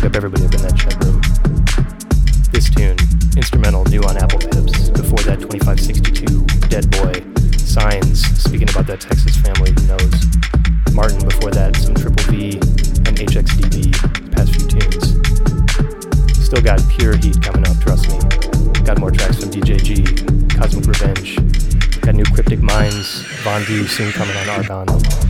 pick up everybody up in that chat room. This tune, instrumental, new on Apple Pips. Before that, 2562, Dead Boy, Signs, speaking about that Texas family who knows. Martyn, before that, some Triple V and HXDB, past few tunes. Still got pure heat coming up, trust me. Got more tracks from DJG, Cosmic Revenge. Got new Cryptic Minds, Von D soon coming on Argon.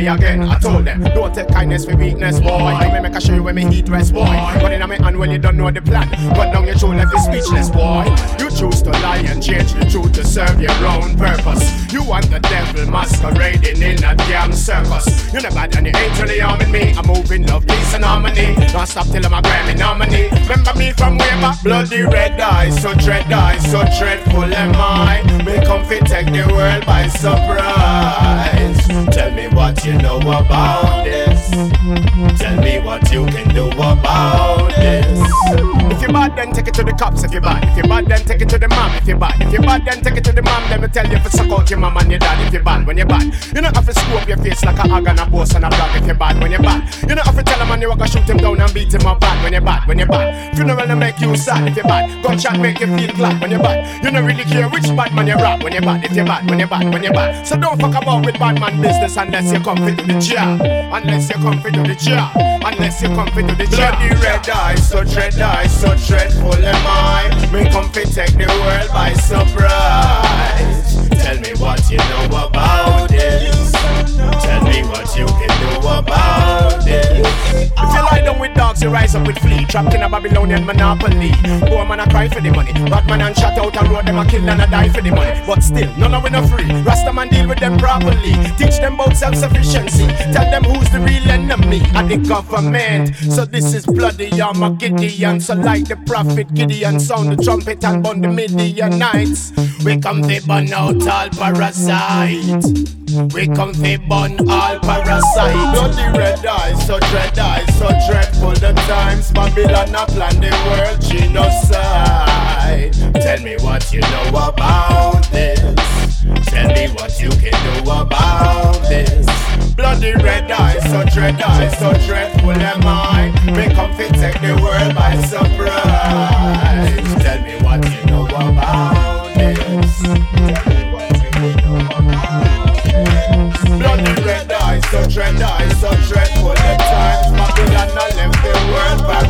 Me again. I told them, don't take kindness for weakness, boy. I me make a show you when me heat rest, boy. But in my hand when you don't know the plan, but down your shoulder be speechless, boy. You choose to lie and change the truth to serve your own purpose. You want the devil masquerading in a damn circus. You never done the ain't really me. I'm moving love, peace and harmony. Don't stop till I'm a Grammy nominee. Remember me from way back, bloody red eyes, so dread eyes, so dreadful am I. Me come fit take the world by surprise. You can do about this. If you bad, then take it to the cops. If you bad, if you bad, then take it to the mom. If you bad, if you bad, then take it to the mom. Let me tell you if you suck out your mom and your dad. If you bad, when you bad, you don't have to scoop your face like a hog and a boss and a block. If you bad, when you bad, you don't have to tell a man you gonna shoot him down and beat him up bad. When you bad, when you bad, funeral to make you sad. If you bad, gunshot make you feel glad. When you bad, you don't really care which bad man you rob. When you bad, if you bad, when you bad, when you bad. So don't fuck about with bad man business unless you come fit to the chair. Unless you come fit to the chair. Unless you come fit to the. Bloody red eyes, so dread eyes, so dreadful am I. Me come fit take the world by surprise. Tell me what you know about this. Tell me what you can do about this. If you lie down with dogs, you rise up with flea. Trapped in a Babylonian monopoly. Poor man, I cry for the money. Batman and shot out a road, them a kill and a die for the money. But still, none of we no free. Rasta man deal with them properly. Teach them about self-sufficiency. Tell them who's the real enemy of the government. So this is bloody I'm a Armageddon. So like the prophet Gideon, sound the trumpet and burn the Midianites. We come to burn out all parasite. We come to burn all parasite. Bloody red eyes, so dread eyes, so dreadful the times. Babylon a plan the world genocide. Tell me what you know about this. Tell me what you can do about this. Bloody red eyes, so dread eyes, so dreadful am I. We come to take the world by surprise. Tell me what you know about this. Dread eyes, so dreadful the times. Babylon I left the world paralyzed.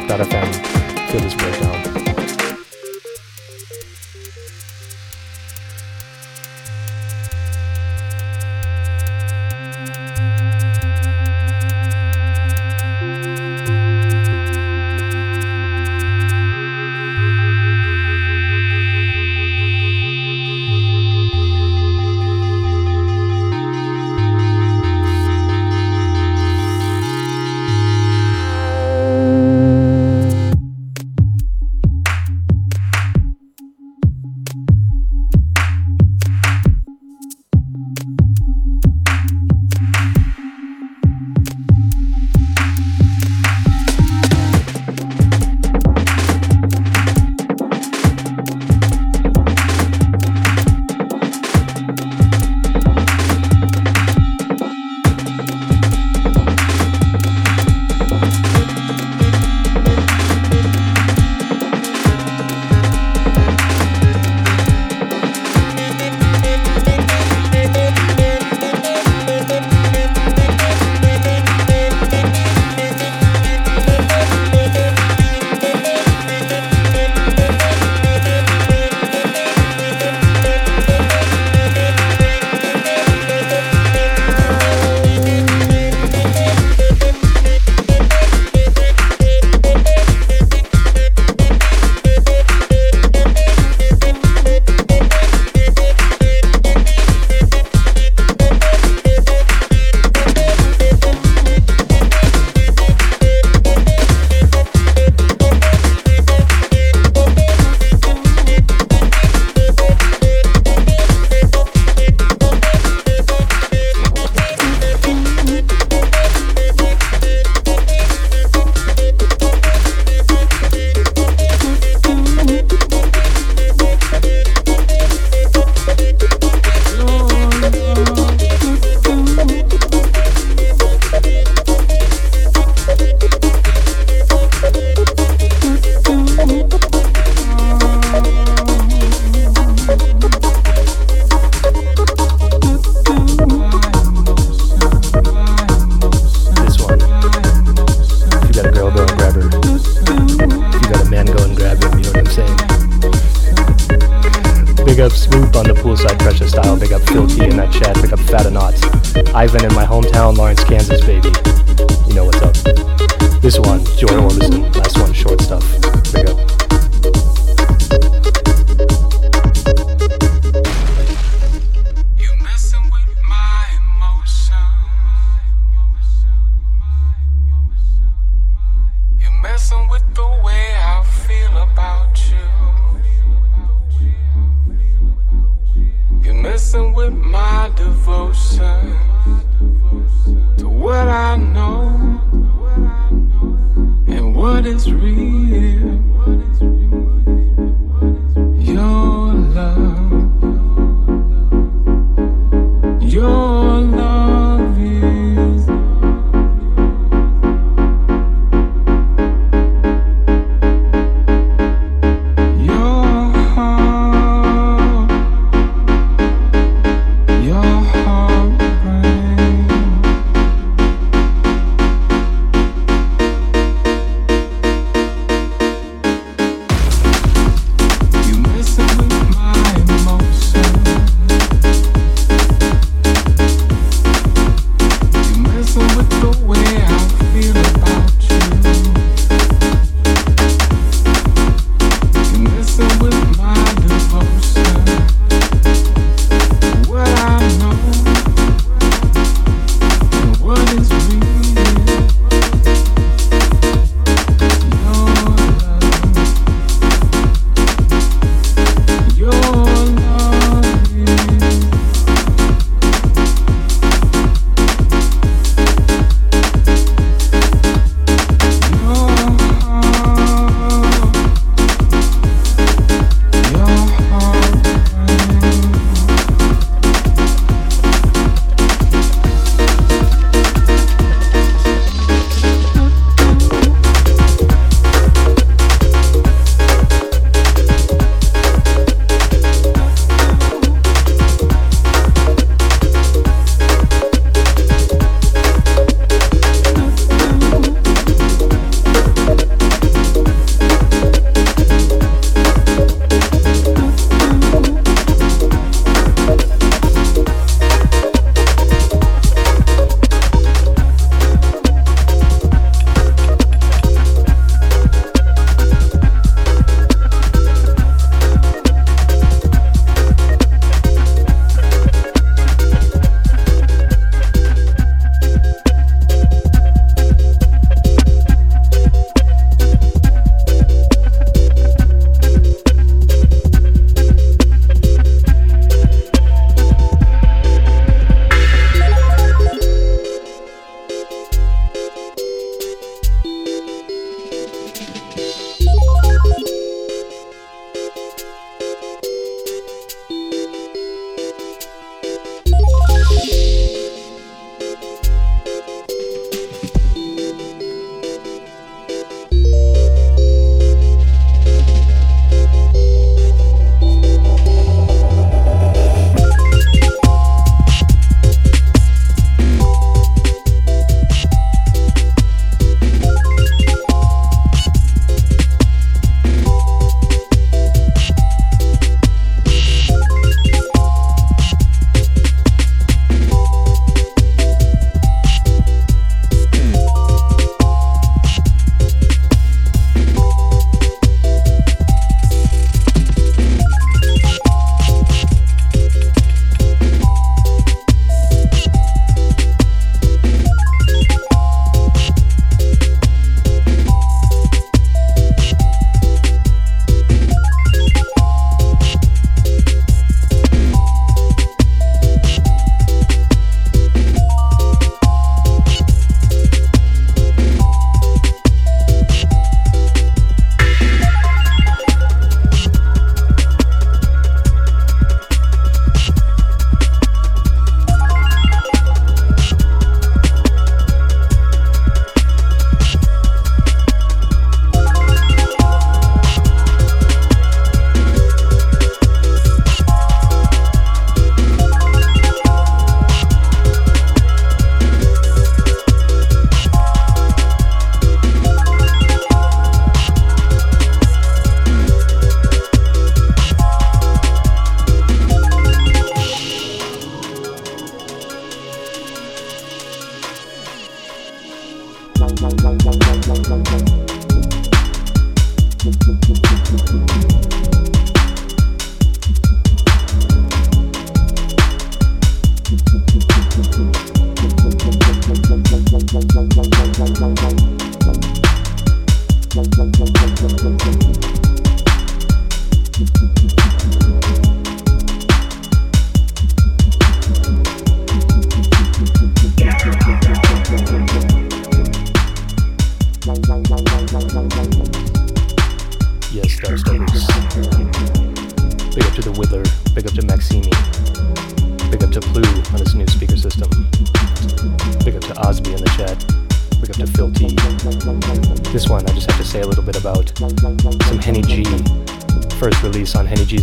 Chat,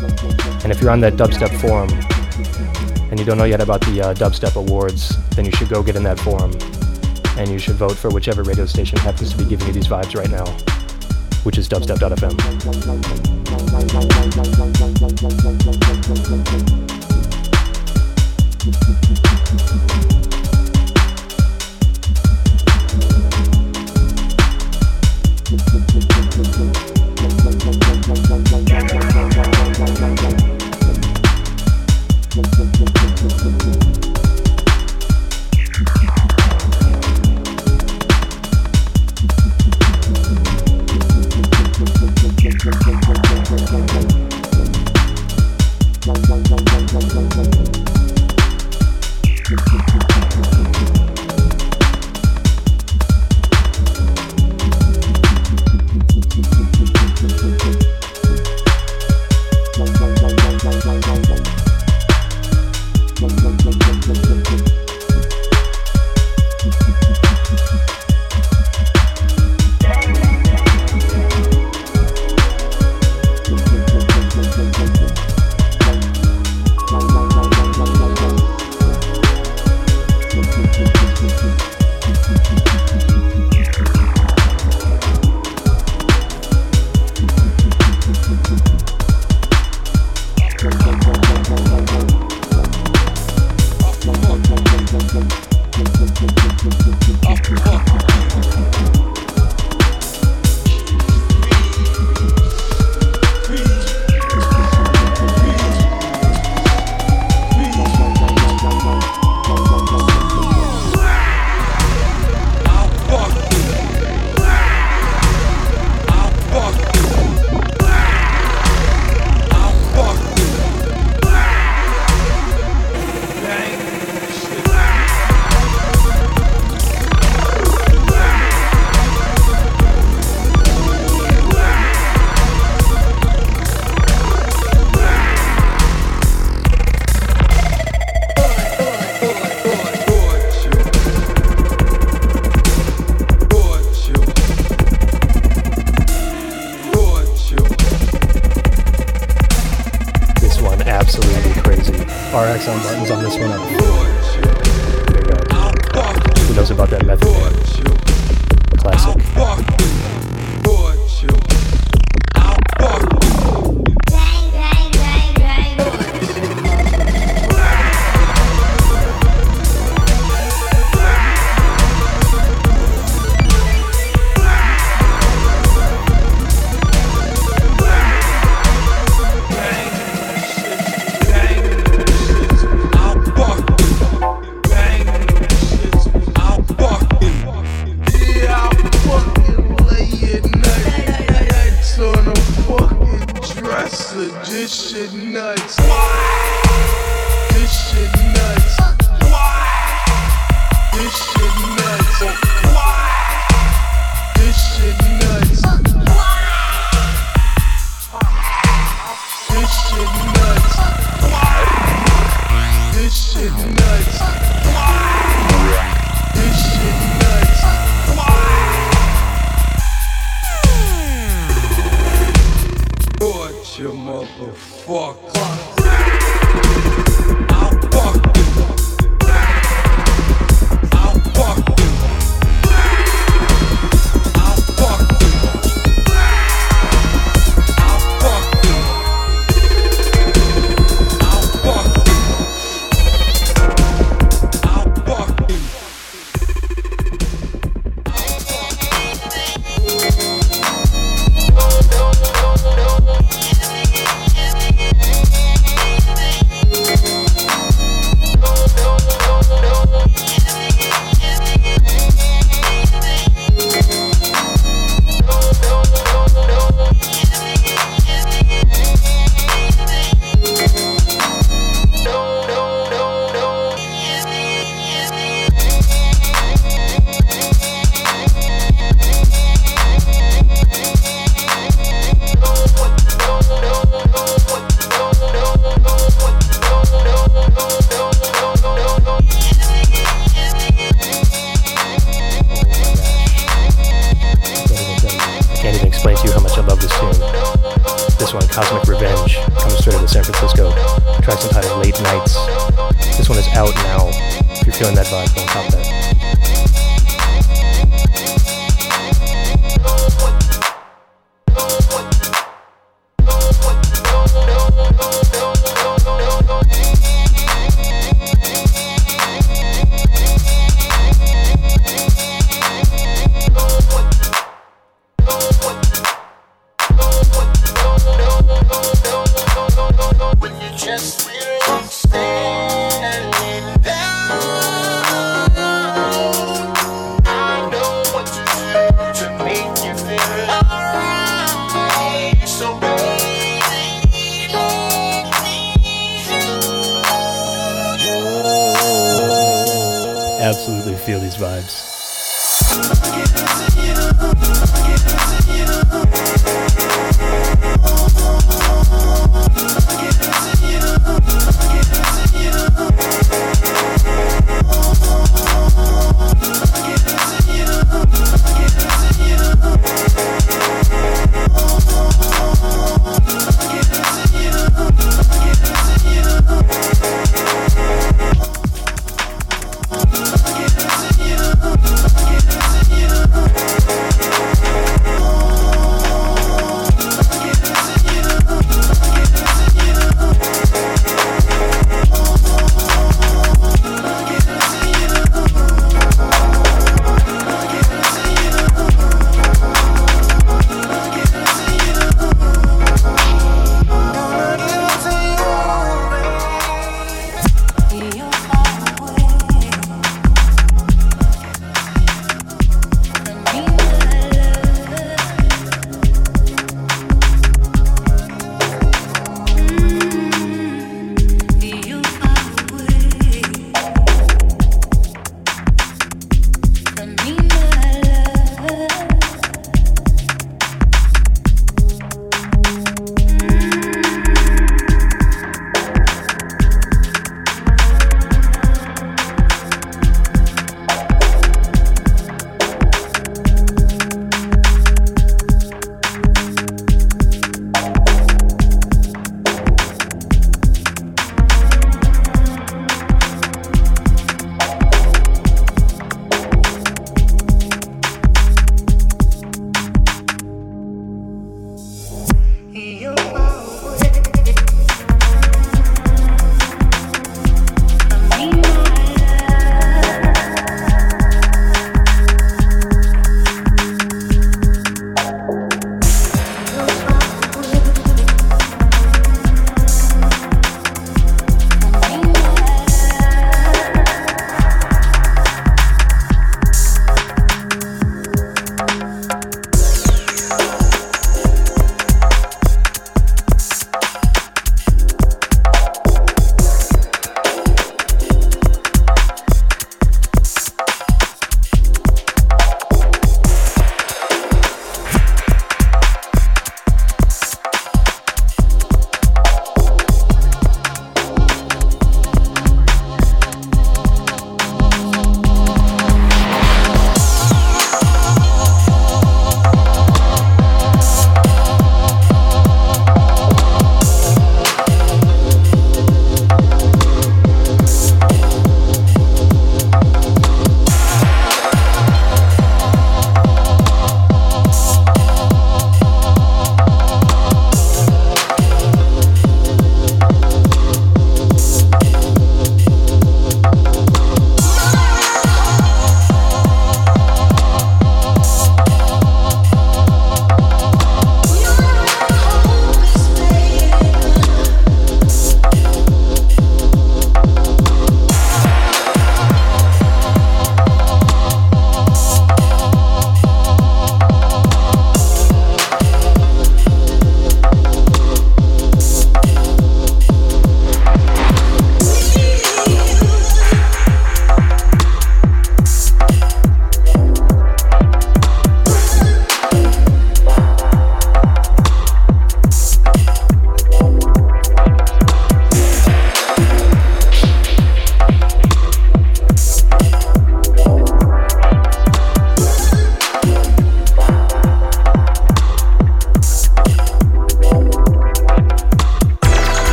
And if you're on that dubstep forum and you don't know yet about the uh, dubstep awards, then you should go get in that forum and you should vote for whichever radio station happens to be giving you these vibes right now, which is dubstep.fm.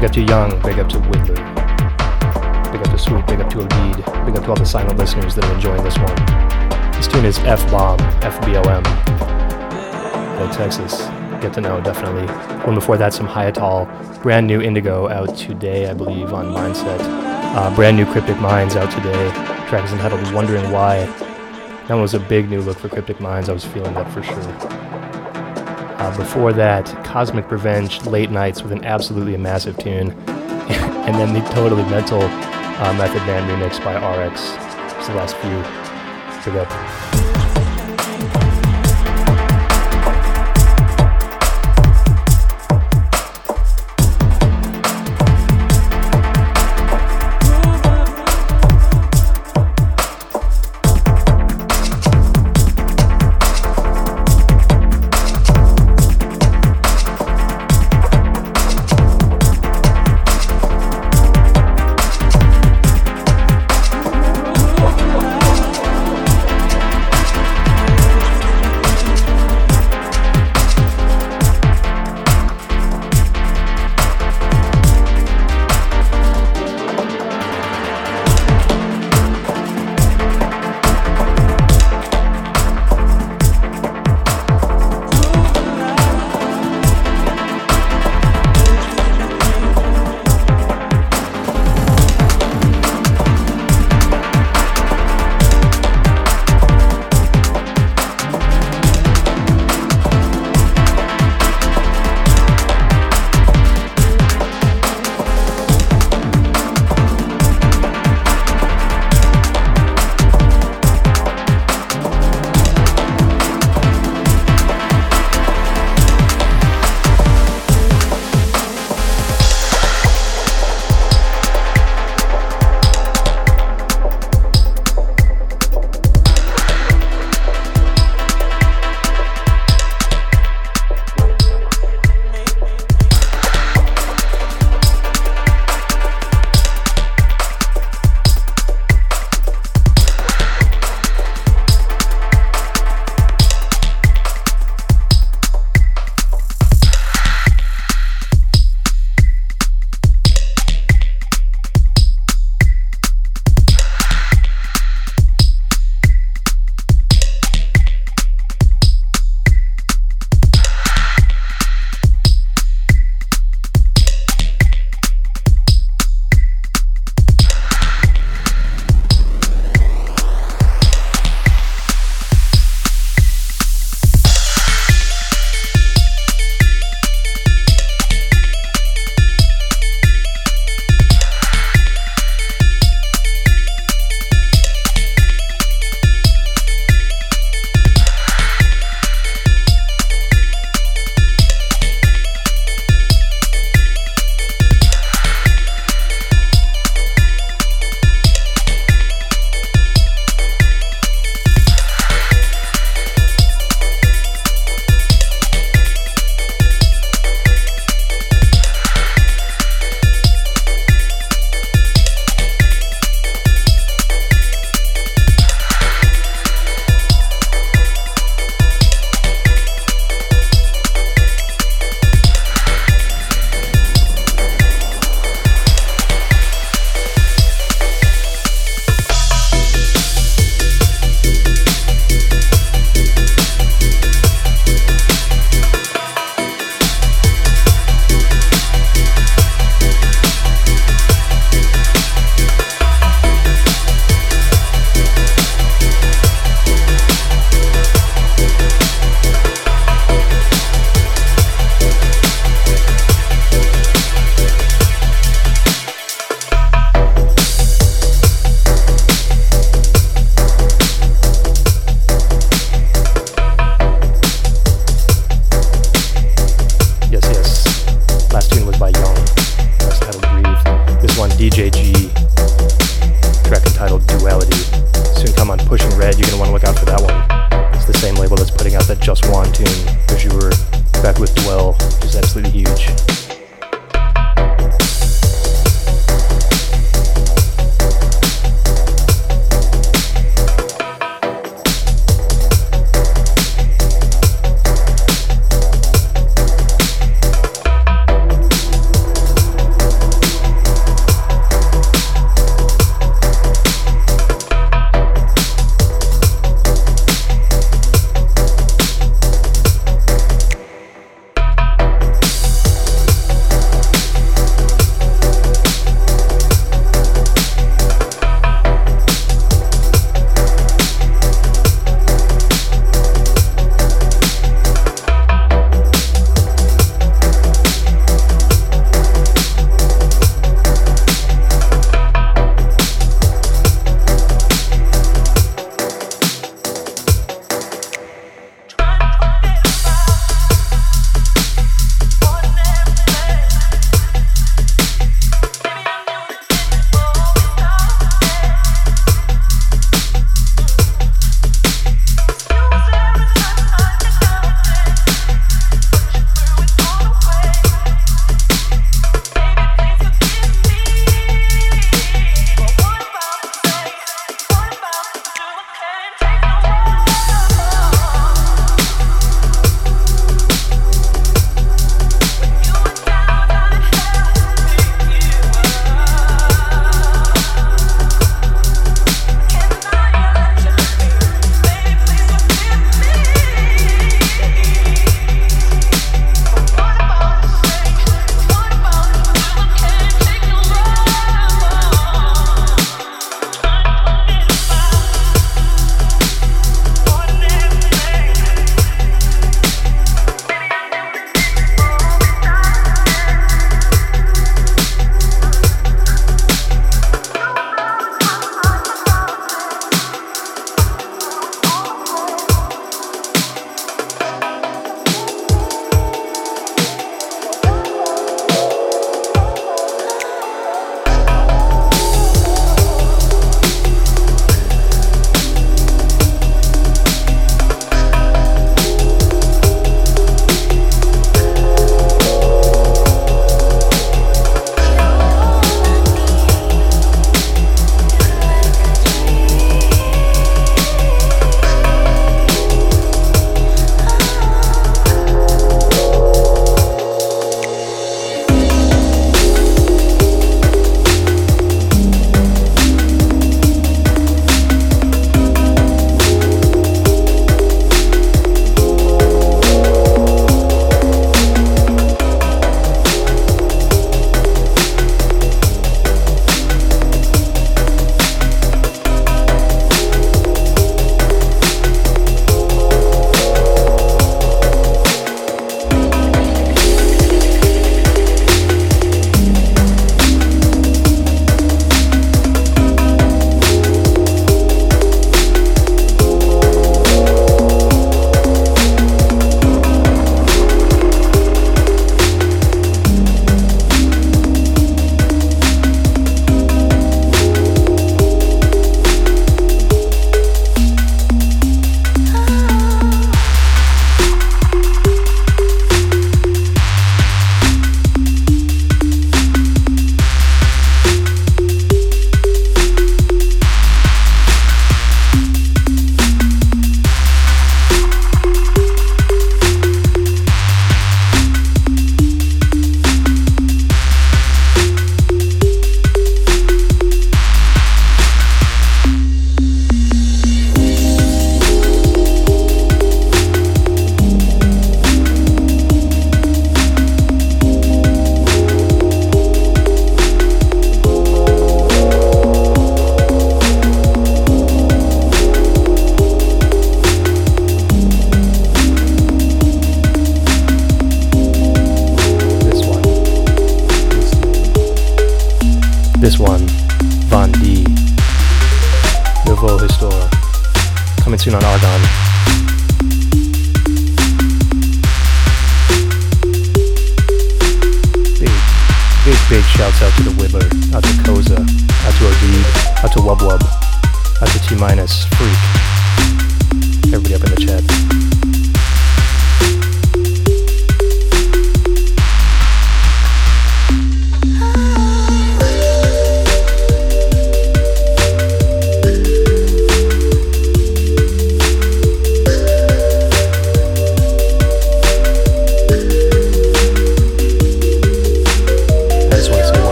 Big up to Young, big up to Whitler, big up to Swoop, big up to Odeed, big up to all the silent listeners that are enjoying this one. This tune is F Bomb, F B O M. Like Texas. Get to know, definitely. One before that, some Hayatol. Brand new Indigo out today, I believe, on Mindset. Uh, brand new Cryptic Minds out today. Track is entitled Wondering Why. That was a big new look for Cryptic Minds. I was feeling that for sure. Uh, before that, Cosmic Revenge, Late Nights with an absolutely massive tune. and then the totally mental uh, Method Man remix by RX. It's the last few. Big up.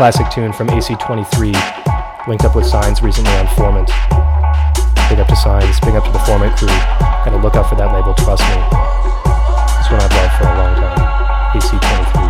Classic tune from AC23, linked up with Signs recently on Formant. Big up to Signs, big up to the Formant crew. Gotta look out for that label, trust me. It's one I've loved for a long time. AC23.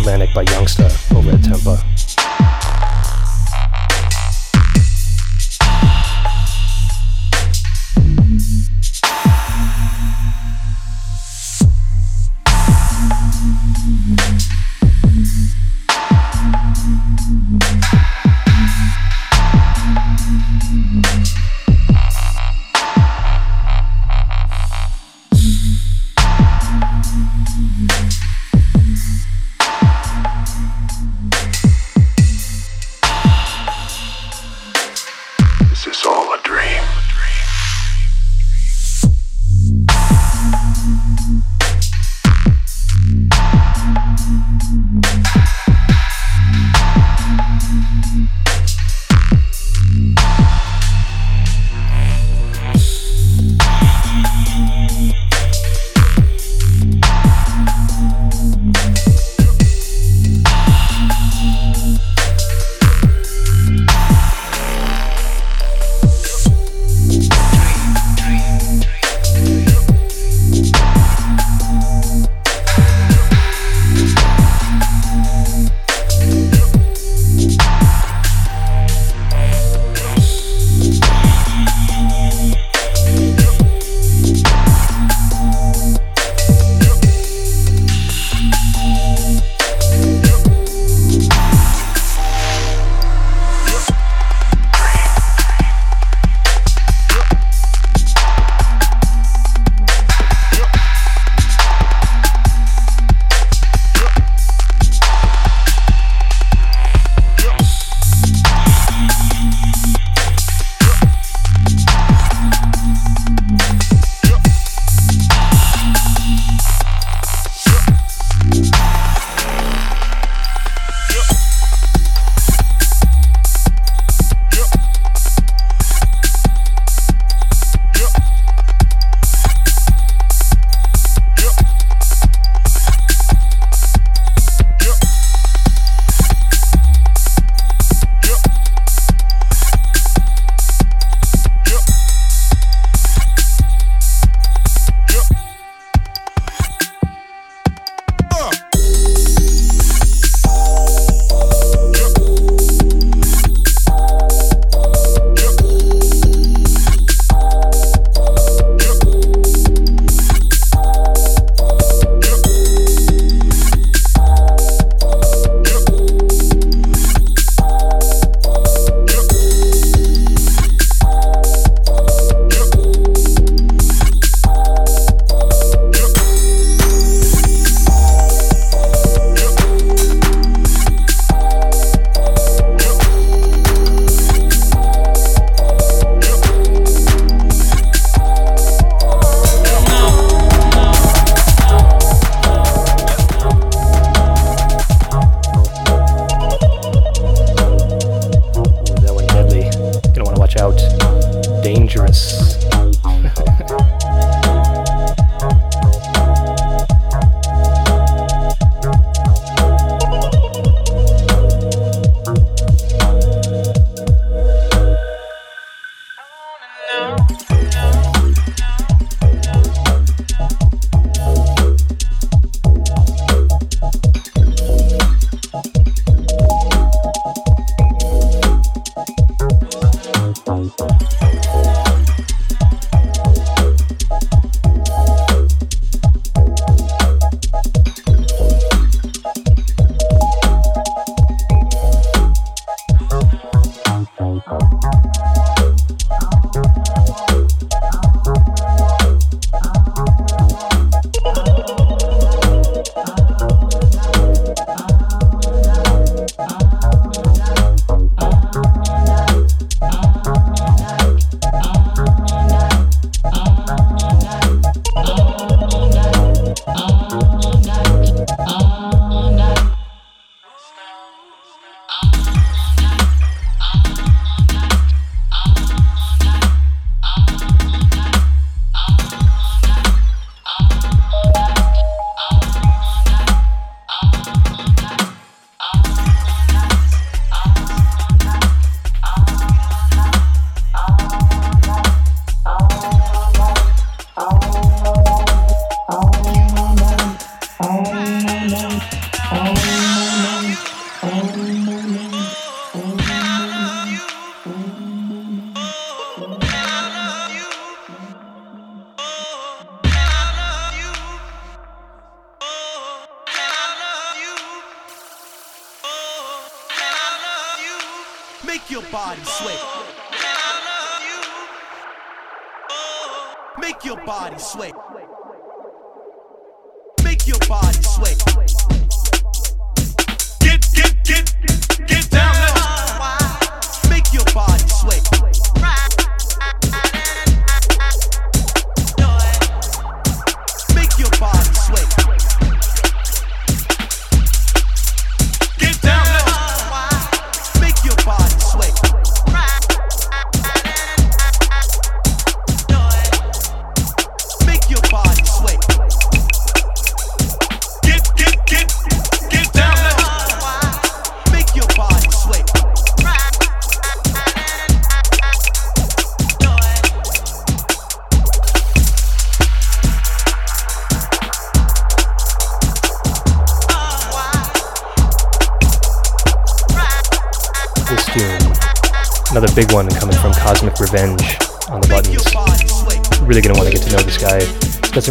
Bottom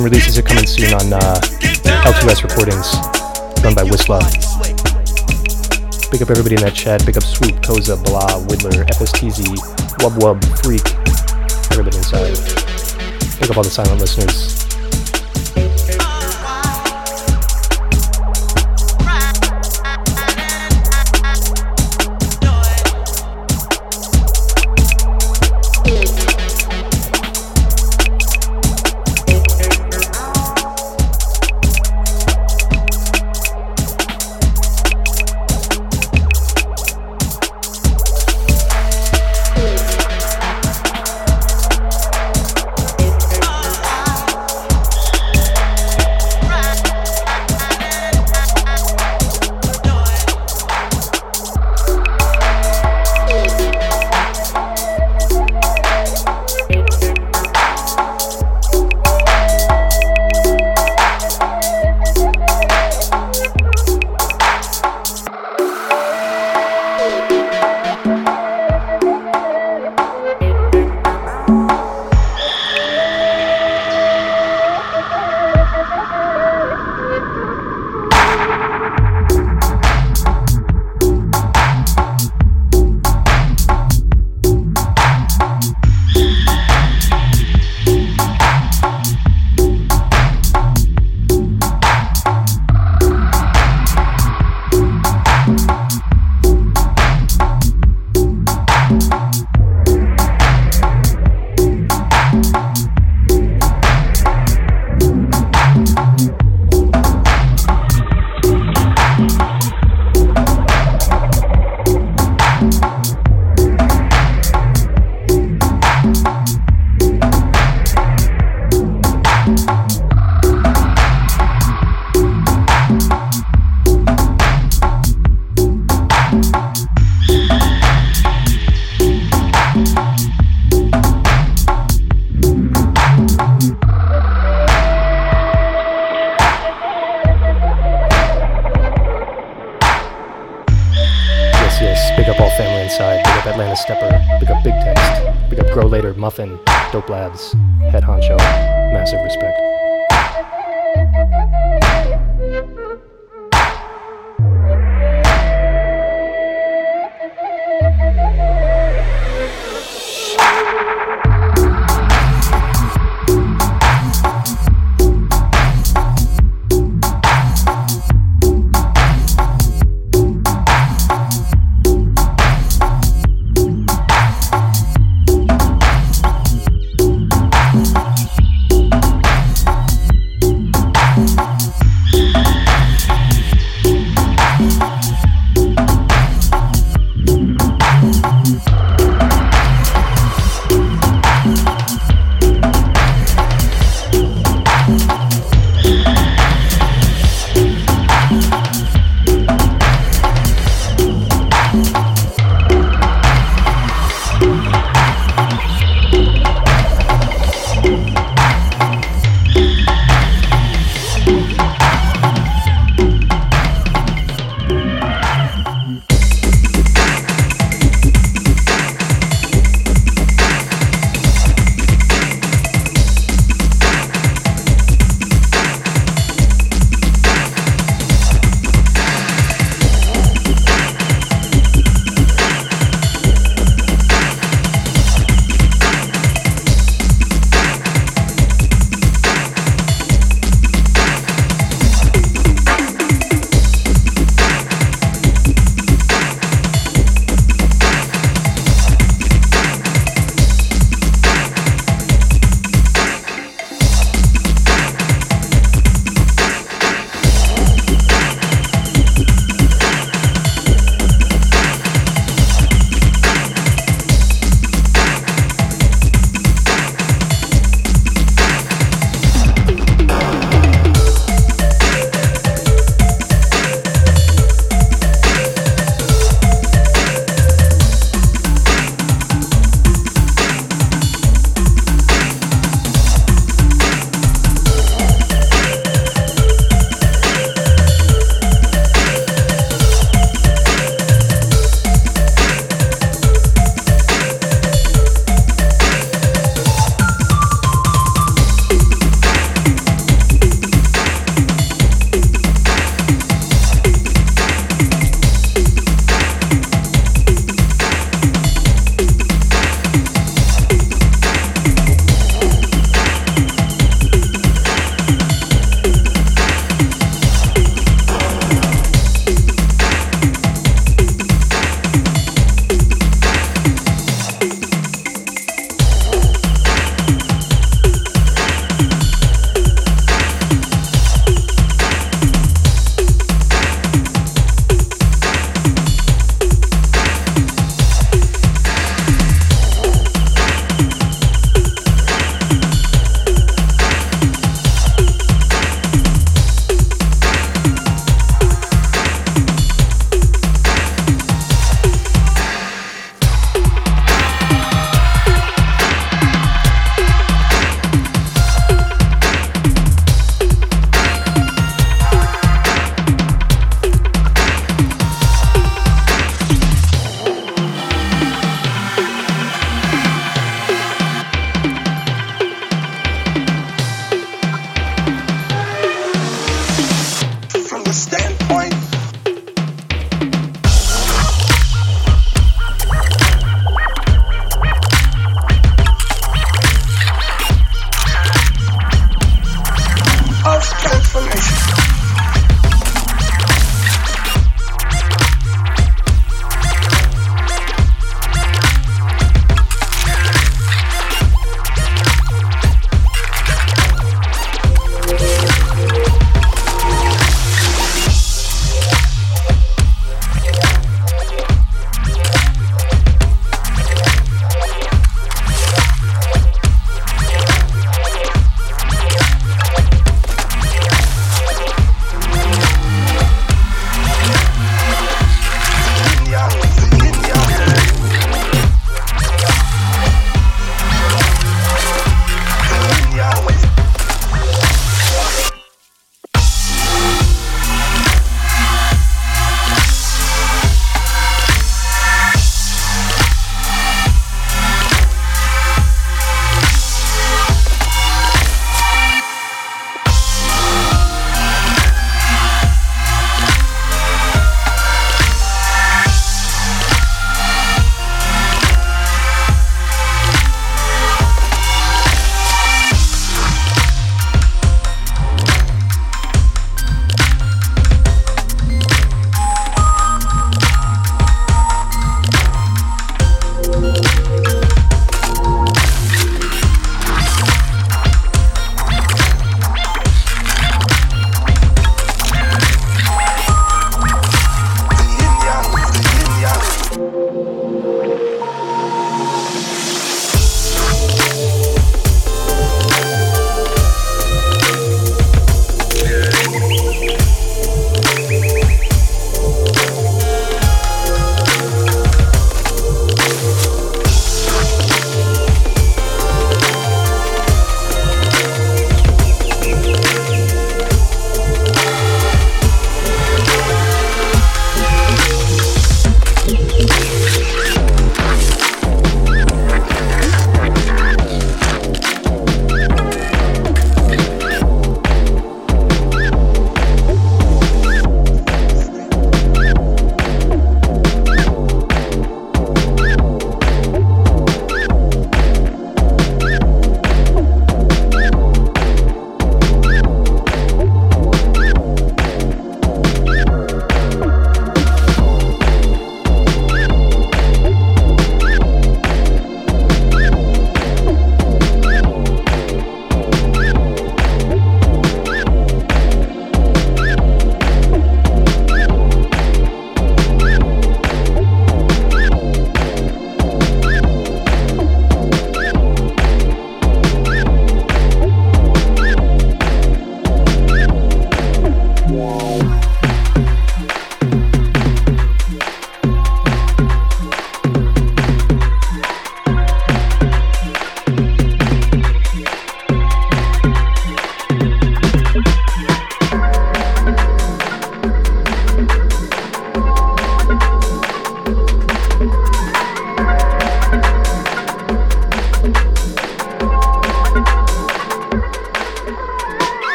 some releases are coming soon on uh, L2S Recordings, run by Whistler. Big up everybody in that chat. Big up Swoop, Koza, Blah, Widler, FSTZ, Wub Wub, Freak, everybody inside. Big up all the silent listeners.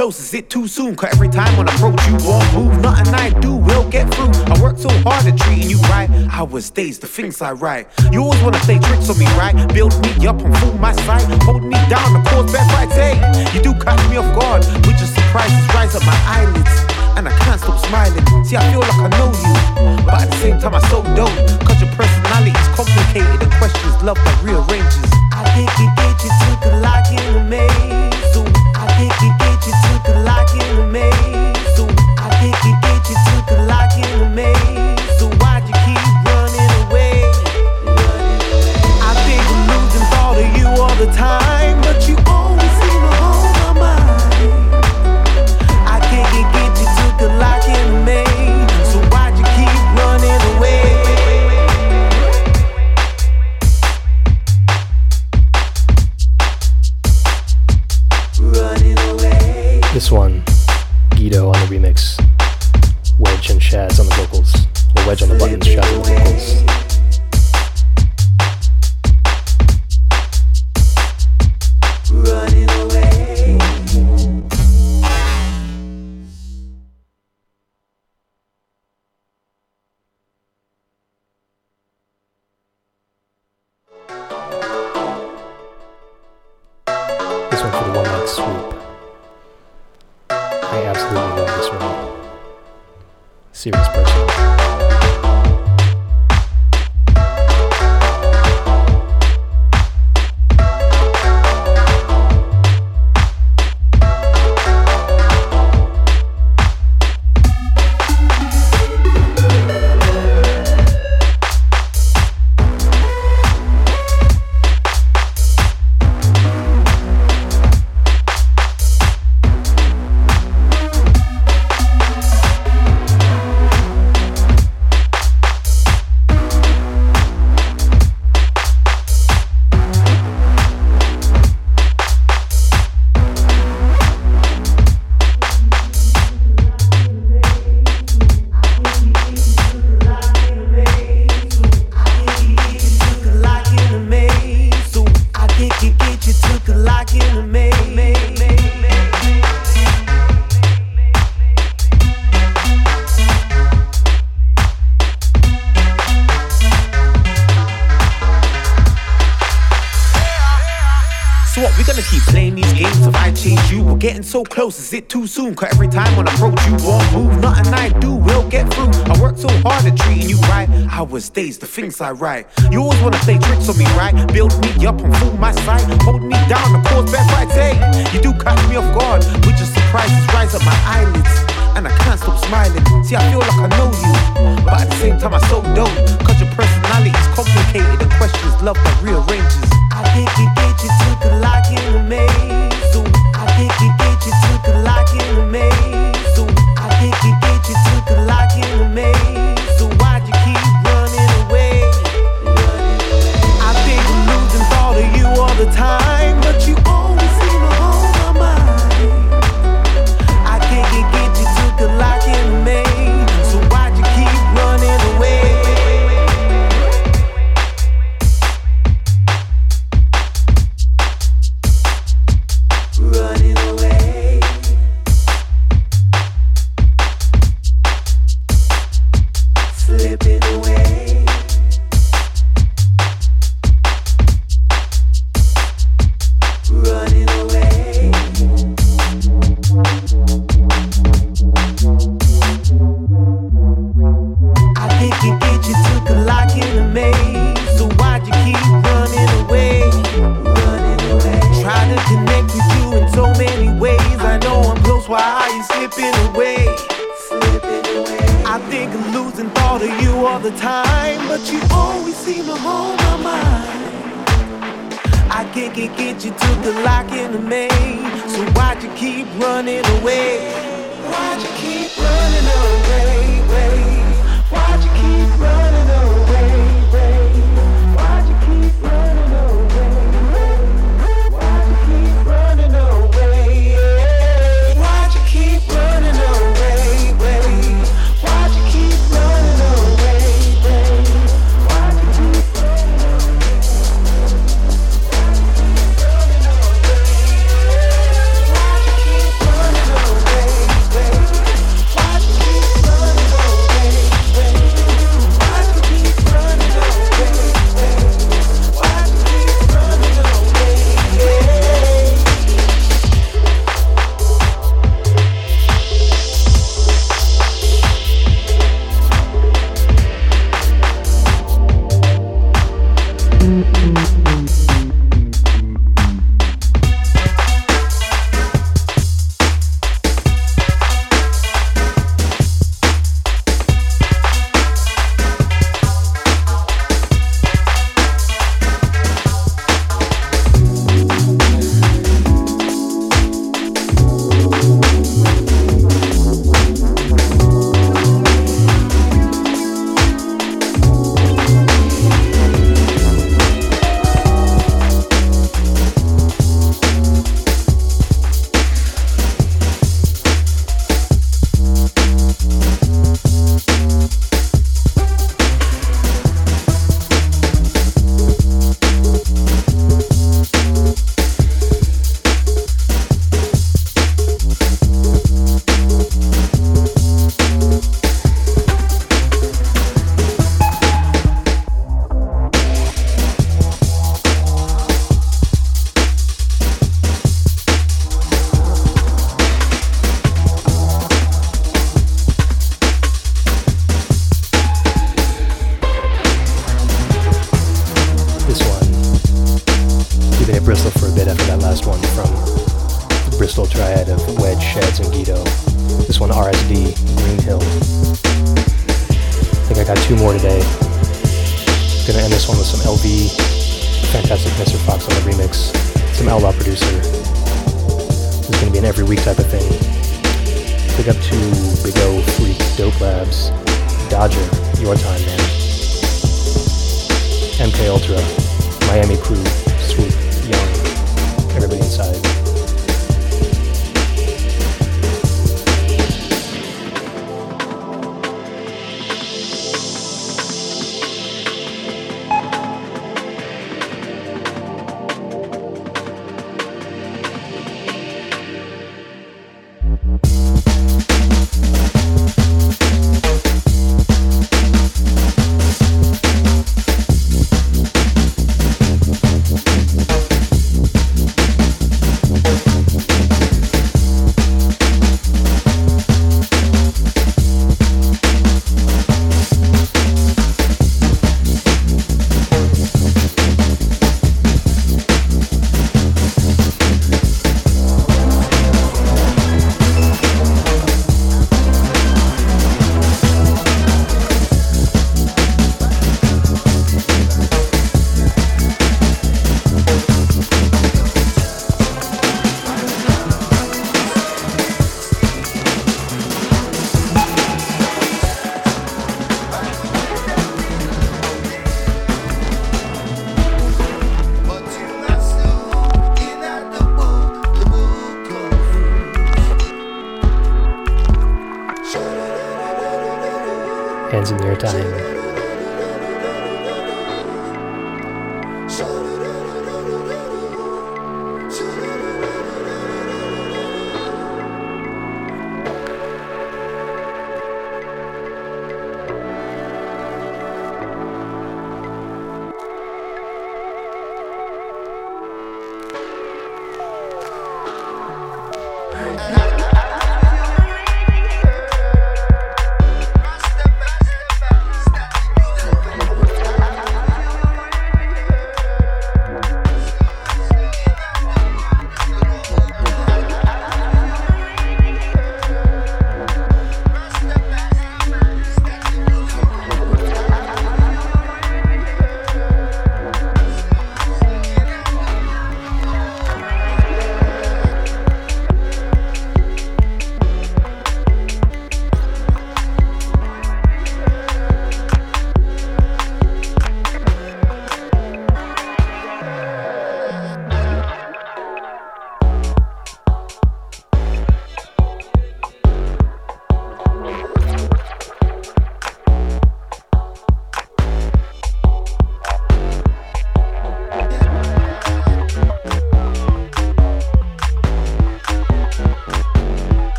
Close, is it too soon? Cause every time when I approach you won't move Nothing I do will get through I work so hard at treating you right I was dazed, the things I write You always wanna play tricks on me, right? Build me up and fool my sight Hold me down, the cause bad fights, hey You do catch me off guard With your surprises rise up my eyelids and I can't stop smiling. See, I feel like I know you, but at the same time I so don't. Cause your personality is complicated and questions love that rearranges. I think it get you took a lock in the maze. So close, is it too soon? Cause every time when I approach you won't move Nothing I do will get through I work so hard at treating you right I was dazed, the things I write You always wanna play tricks on me, right? Build me up and fool my sight Hold me down, the cause bad fights, hey You do catch me off guard With your surprises rise up my eyelids and I can't stop smiling. See, I feel like I know you, but at the same time I so don't. Cause your personality is complicated and questions love that rearranges. I think it get you a lock in the you took a lock in the maze. So I think it get you took a lock in the maze.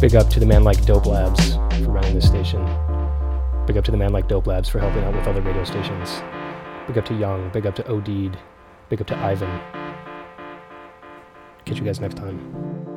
Big up to the man like Dope Labs for running this station. Big up to the man like Dope Labs for helping out with other radio stations. Big up to Young. Big up to Odeed. Big up to Ivan. Catch you guys next time.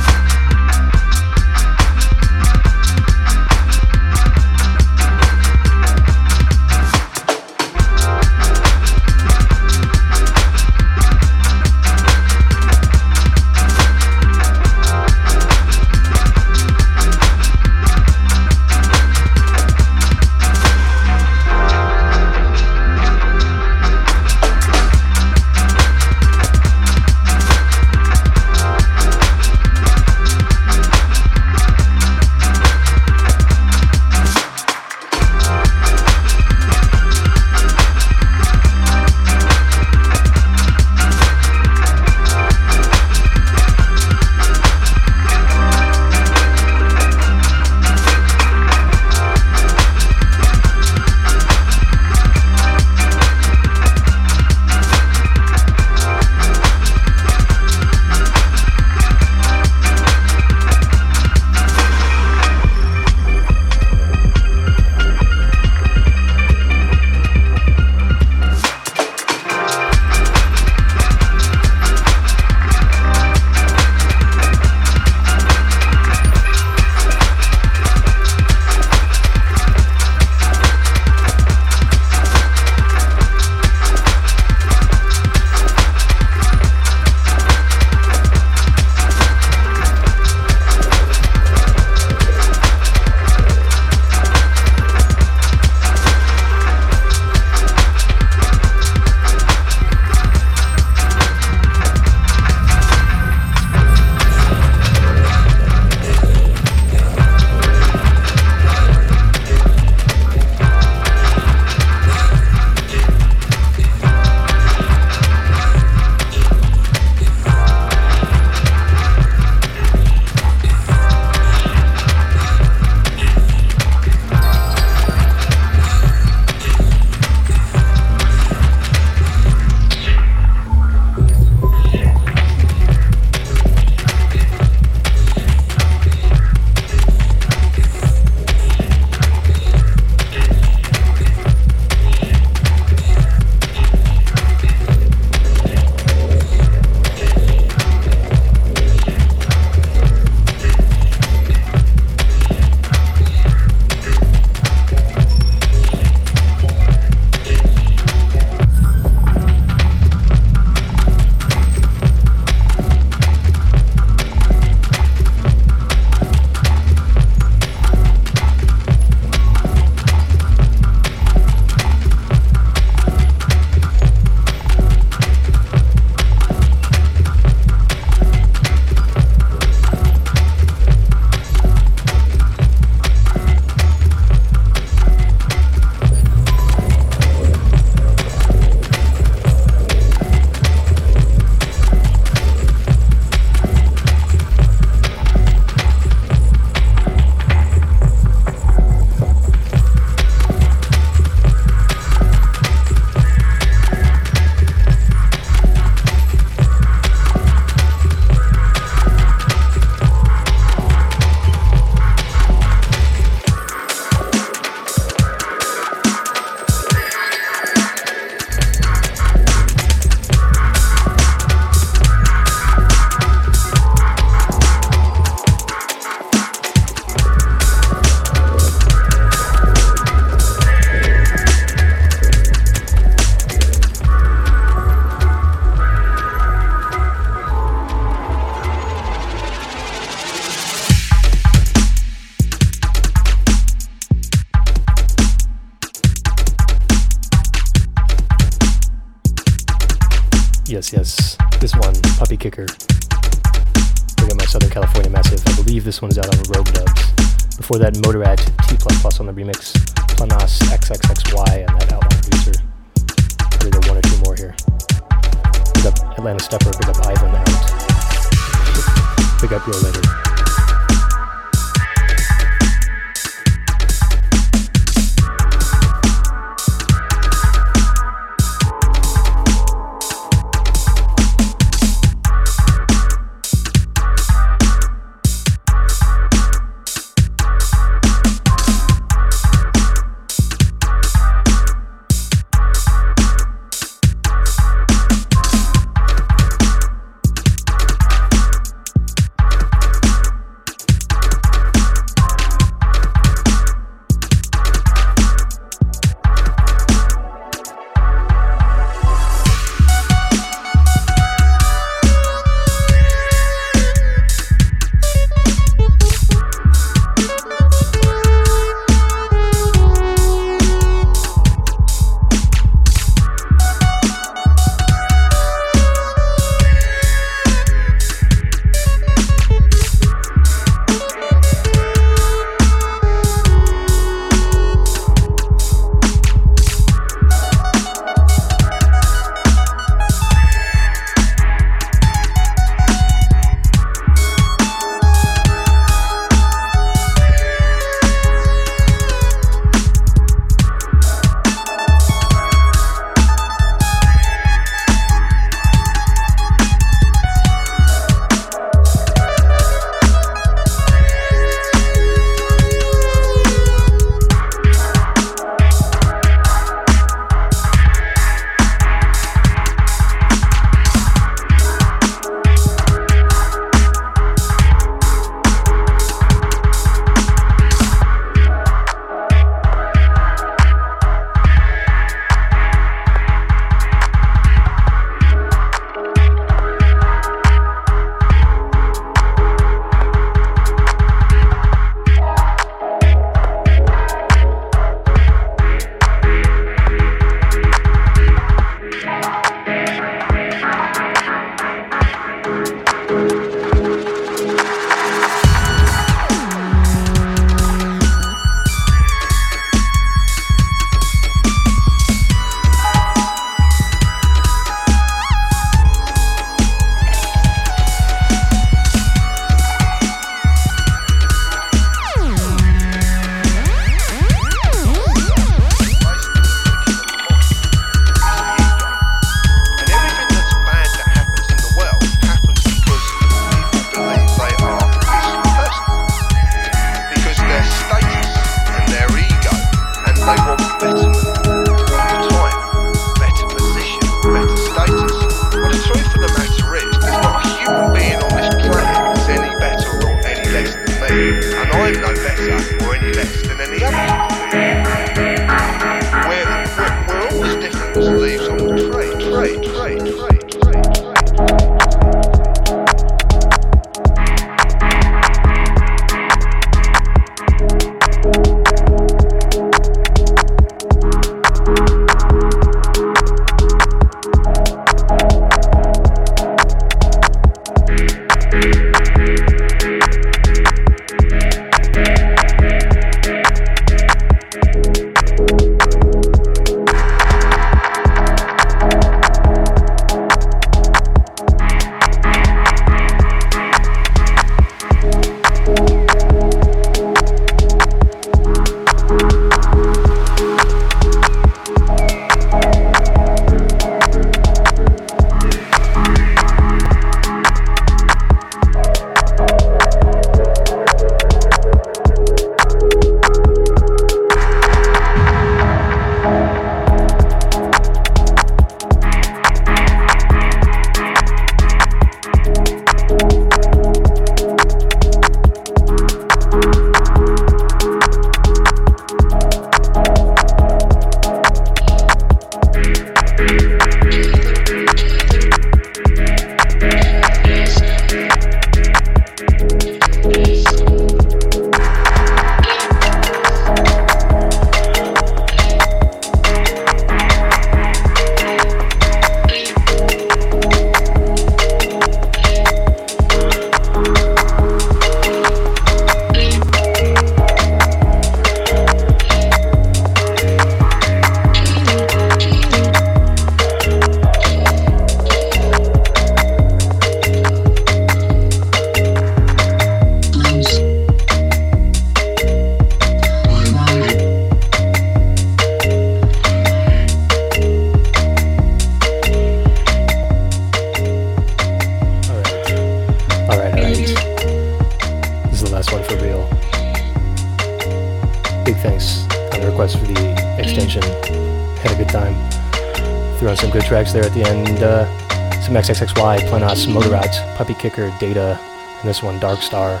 XXXY, Planos, Motorrats, Puppy Kicker, Data, and this one, Darkstar,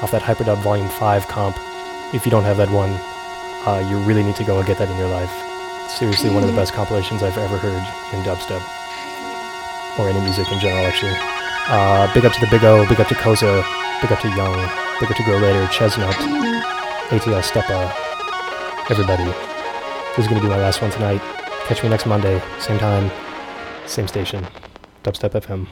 off that Hyperdub Volume 5 comp. If you don't have that one, uh, you really need to go and get that in your life. Seriously, one of the best compilations I've ever heard in dubstep. Or any music in general, actually. Uh, big up to the Big O, big up to Koza, big up to Young, big up to Grow Later, Chestnut, ATL Stepa, everybody. This is going to be my last one tonight. Catch me next Monday, same time, same station, Dubstep FM.